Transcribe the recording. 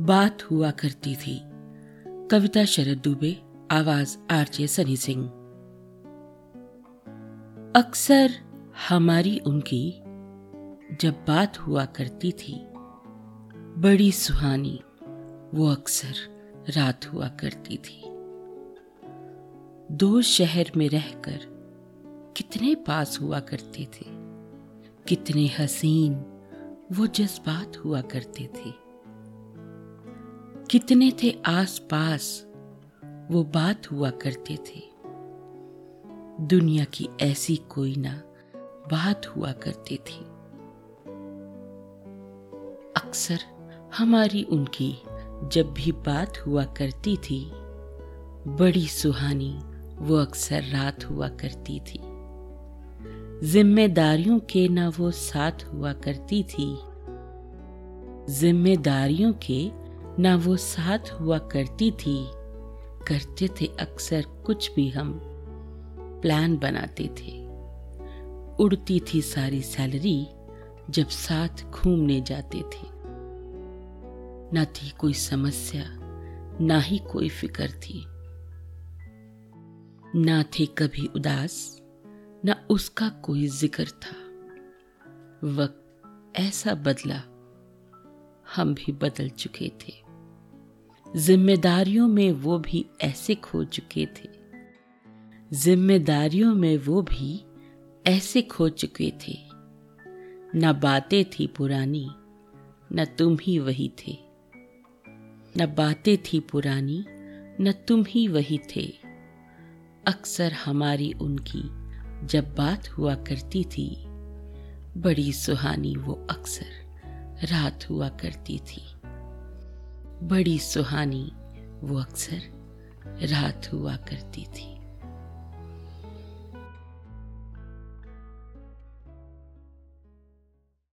बात हुआ करती थी। कविता शरद दुबे, आवाज़ आरजे सनी सिंह। अक्सर हमारी उनकी जब बात हुआ करती थी, बड़ी सुहानी, वो अक्सर रात हुआ करती थी। दो शहर में रहकर कितने पास हुआ करते थे, कितने हसीन वो जज्बात हुआ करते थे। कितने थे आस पास वो बात हुआ करते थे। दुनिया की ऐसी कोई ना बात हुआ करती थी। अक्सर हमारी उनकी जब भी बात हुआ करती थी, बड़ी सुहानी वो अक्सर रात हुआ करती थी। जिम्मेदारियों के ना वो साथ हुआ करती थी। जिम्मेदारियों के ना वो साथ हुआ करती थी। करते थे अक्सर कुछ भी हम। प्लान बनाते थे। उड़ती थी सारी सैलरी जब साथ घूमने जाते थे। ना थी कोई समस्या, ना ही कोई फ़िक्र थी। ना थे कभी उदास, ना उसका कोई ज़िक्र था। वक्त ऐसा बदला, हम भी बदल चुके थे। जिम्मेदारियों में वो भी ऐसे खो चुके थे। जिम्मेदारियों में वो भी ऐसे खो चुके थे। न बातें थी पुरानी, न तुम ही वही थे। न बातें थी पुरानी, न तुम ही वही थे। अक्सर हमारी उनकी जब बात हुआ करती थी, बड़ी सुहानी वो अक्सर रात हुआ करती थी। बड़ी सुहानी वो अक्सर रात हुआ करती थी।